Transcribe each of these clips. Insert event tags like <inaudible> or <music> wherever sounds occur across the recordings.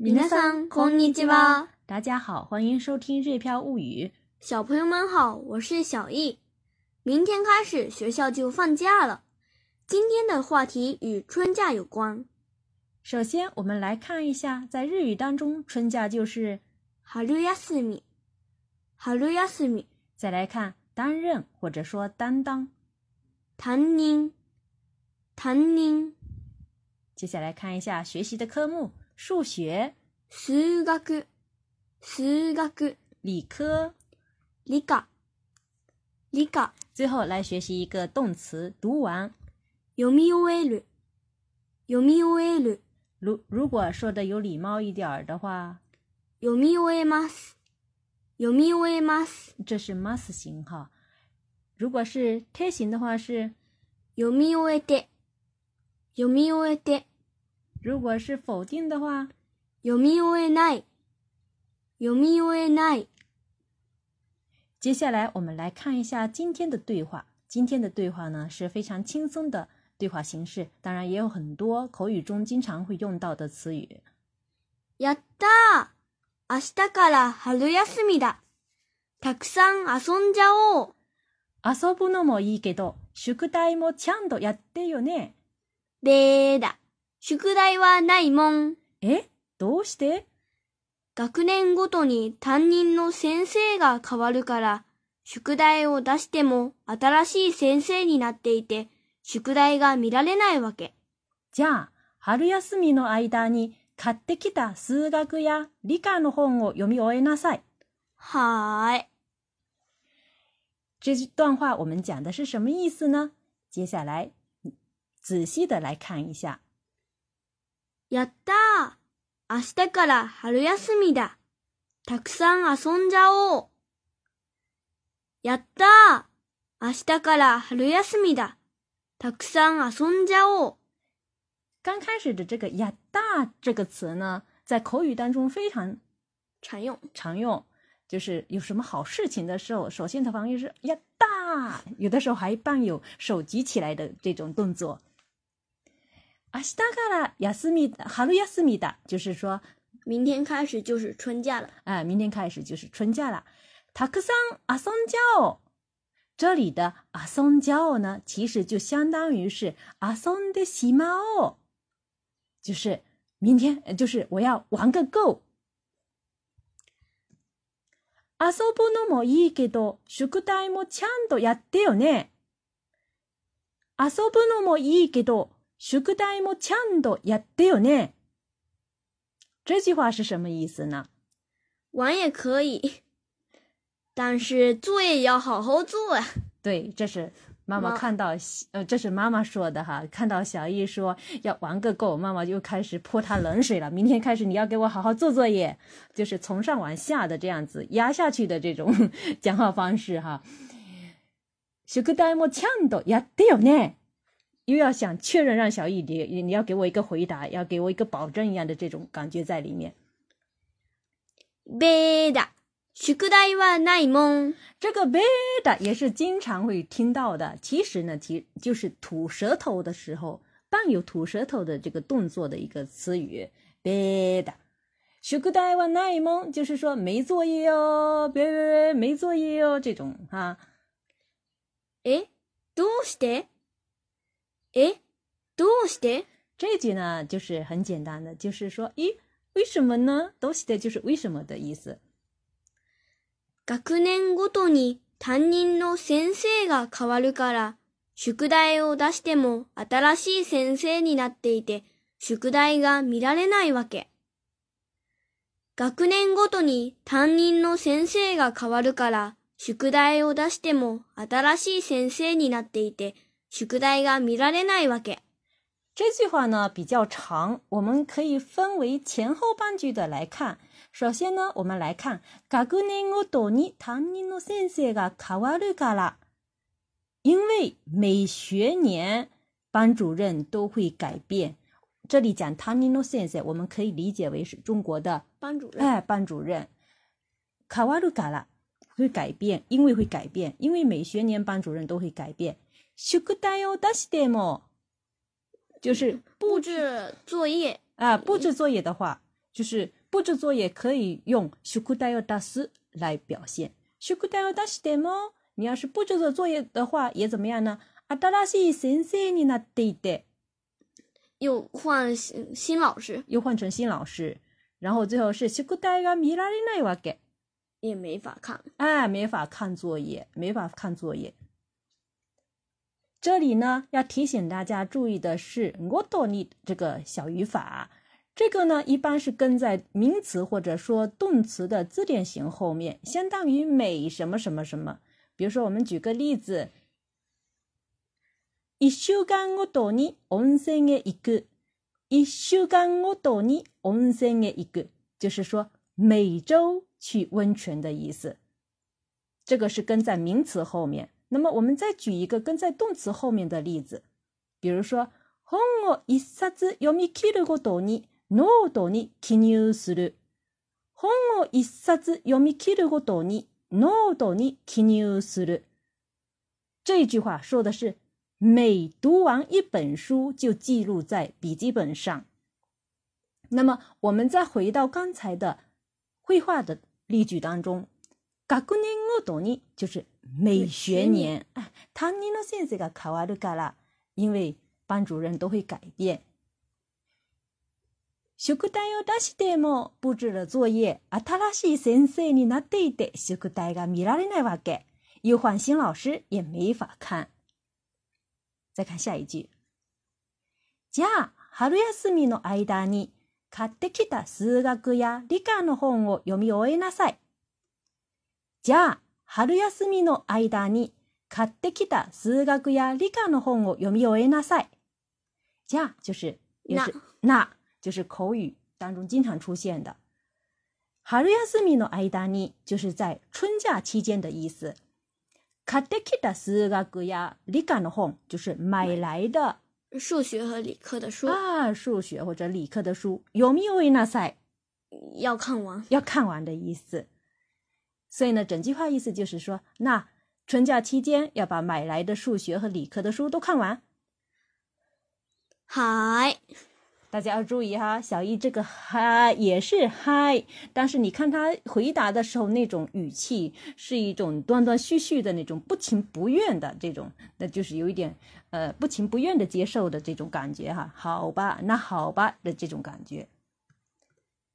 皆さんこんにちは。大家好，欢迎收听《日飘物语》。小朋友们好，我是小易。明天开始学校就放假了。今天的话题与春假有关。首先，我们来看一下，在日语当中，春假就是“春休み”。春休み。再来看担任或者说担当，“担任”。担任。接下来看一下学习的科目。数学，数学，数学，理科，理科，理科。最后来学习一个动词，读完。読み終える，読み終える。如如果说的有礼貌一点儿的话，読み終えます，読み終えます。这是 mas 型哈，如果是 t 型的话是読み終えて，読み終えて。如果是否定的话，有意味ない，有意味ない。接下来我们来看一下今天的对话。今天的对话呢是非常轻松的对话形式，当然也有很多口语中经常会用到的词语。やった！明日から春休みだ。たくさん遊んじゃおう。遊ぶのもいいけど、宿題もちゃんとやってよね。でだ。宿題はないもん。えどうして学年ごとに担任の先生が変わるから、宿題を出しても新しい先生になっていて、宿題が見られないわけ。じゃあ、春休みの間に買ってきた数学や理科の本を読み終えなさい。はーい。这段话我们讲的是什么意思呢？接下来仔细的来看一下。やった！明日から春休みだ。たくさん遊んじゃおう。やった！明日から春休みだ。たくさん遊んじゃおう。刚开始的这个やった这个词呢，在口语当中非常常用，常用就是有什么好事情的时候，首先他反应是やった，有的时候还伴有手举起来的这种动作。阿斯达卡拉雅斯米哈鲁亚斯米达，就是说明天开始就是春假了。哎，明天开始就是春假了。塔克桑阿ア松教，这里的阿松教呢，其实就相当于是阿松的しまお，就是明天，就是我要玩个够。阿ぶ布诺莫い给多，宿題もちゃんとやってよね。遊ぶのもいい“宿題もちゃんとやってよね。”这句话是什么意思呢？玩也可以，但是作业要好好做啊。对，这是妈妈看到，呃，这是妈妈说的哈。看到小易说要玩个够，妈妈就开始泼他冷水了。明天开始你要给我好好做作业，就是从上往下的这样子压下去的这种 <laughs> 讲话方式哈。“宿題もちゃんとやってよね。”又要想确认，让小易你你要给我一个回答，要给我一个保证一样的这种感觉在里面。b e 贝达，宿課代はないもん。这个 b e 贝 a 也是经常会听到的。其实呢，其就是吐舌头的时候，伴有吐舌头的这个动作的一个词语。b e 贝达，宿課代はないもん，就是说没作业哦，别别别，没作业哦，这种哈。诶，どうして？え、どうして这句呢就是很简单的，就是说，咦，为什么呢？どうして就是为什么的意思。学年ごとに担任の先生が変わるから、宿題を出しても新しい先生になっていて、宿題が見られないわけ。学年ごとに担任の先生が変わるから、宿題を出しても新しい先生になっていて、宿題が見られないわけ。这句话呢比较长，我们可以分为前后半句的来看。首先呢，我们来看各年を年に担任の先生が変わるから。因为每学年班主任都会改变。这里讲担任の先生，我们可以理解为是中国的班主任。哎，班主任。変わるから会改变，因为会改变，因为每学年班主任都会改变。宿題を出しても，就是布置作业啊。布置作业的话，就是布置作业可以用 s h u k u 来表现。s o 你要是布置做作业的话，也怎么样呢？adarasi sen 又换新新老师，又换成新老师。然后最后是 shukudayo m 也没法看。哎，没法看作业，没法看作业。这里呢，要提醒大家注意的是，我懂你这个小语法，这个呢一般是跟在名词或者说动词的字典型后面，相当于每什么什么什么。比如说，我们举个例子，一週間オトニ温泉へ行く，一週間懂你，我温泉へ行く，就是说每周去温泉的意思。这个是跟在名词后面。那么，我们再举一个跟在动词后面的例子，比如说“本を一冊読み切るごとにノートに記入する”。本を一冊読み切るごとにノートに記入する。这一句话说的是，每读完一本书就记录在笔记本上。那么，我们再回到刚才的绘画的例句当中，“学年に”就是。每学年，担任の先生が変わるから、因为班主任都会改变。宿題を出しても、布置の作業、新しい先生になっていて、宿題が見られないわけ。又换新老师也没法看。再看下一句。じゃあ、春休みの間に、買ってきた数学や理科の本を読み終えなさい。じゃあ、春休みの間に買ってきた数学や理科の本を読み終えなさい。じゃあ就是也是那就是口语当中经常出现的。春休みの間に就是在春假期间的意思。買ってきた数学や理科の本就是买来的数学和理科的书。啊，数学或者理科的书。読み終えなさい。要看完。要看完的意思。所以呢，整句话意思就是说，那春假期间要把买来的数学和理科的书都看完。嗨，大家要注意哈，小易这个嗨也是嗨，但是你看他回答的时候那种语气是一种断断续续的那种不情不愿的这种，那就是有一点呃不情不愿的接受的这种感觉哈。好吧，那好吧的这种感觉。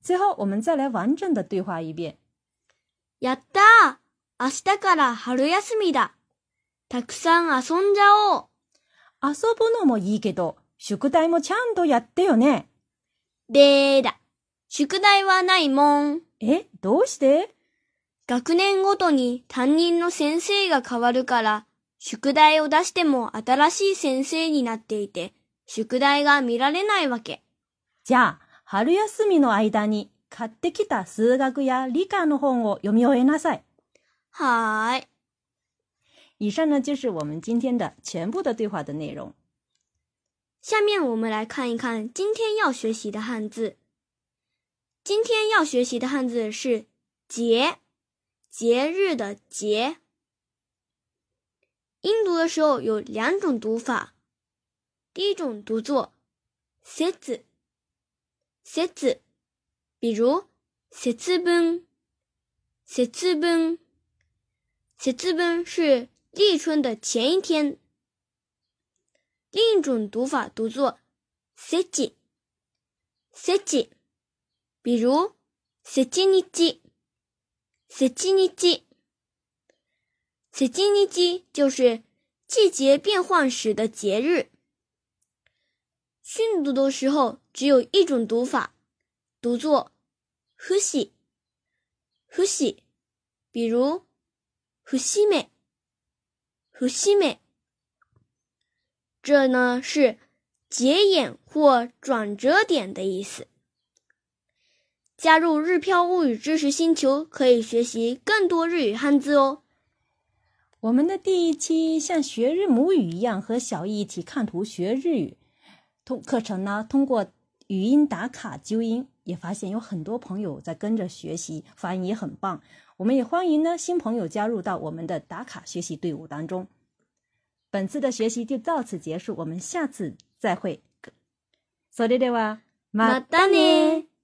最后，我们再来完整的对话一遍。やったー明日から春休みだたくさん遊んじゃおう遊ぶのもいいけど、宿題もちゃんとやってよね。でーだ。宿題はないもん。え、どうして学年ごとに担任の先生が変わるから、宿題を出しても新しい先生になっていて、宿題が見られないわけ。じゃあ、春休みの間に買ってきた数学や理科の本を読み終えなさい。い。以上呢就是我们今天的全部的对话的内容。下面我们来看一看今天要学习的汉字。今天要学习的汉字是“节”，节日的“节”。音读的时候有两种读法，第一种读作“节子”，“节子”。比如，写字本，写字本是立春的前一天。另一种读法读作节气，节气。比如，节气日节，节气日节，节气日节就是季节变换时的节日。训读的时候只有一种读法，读作。呼吸，呼吸，比如呼吸美，呼吸美。这呢是节眼或转折点的意思。加入日漂物语知识星球，可以学习更多日语汉字哦。我们的第一期像学日母语一样，和小易一起看图学日语，通课程呢，通过语音打卡纠音。也发现有很多朋友在跟着学习，发音也很棒。我们也欢迎呢新朋友加入到我们的打卡学习队伍当中。本次的学习就到此结束，我们下次再会。そ o ではまたね。a m a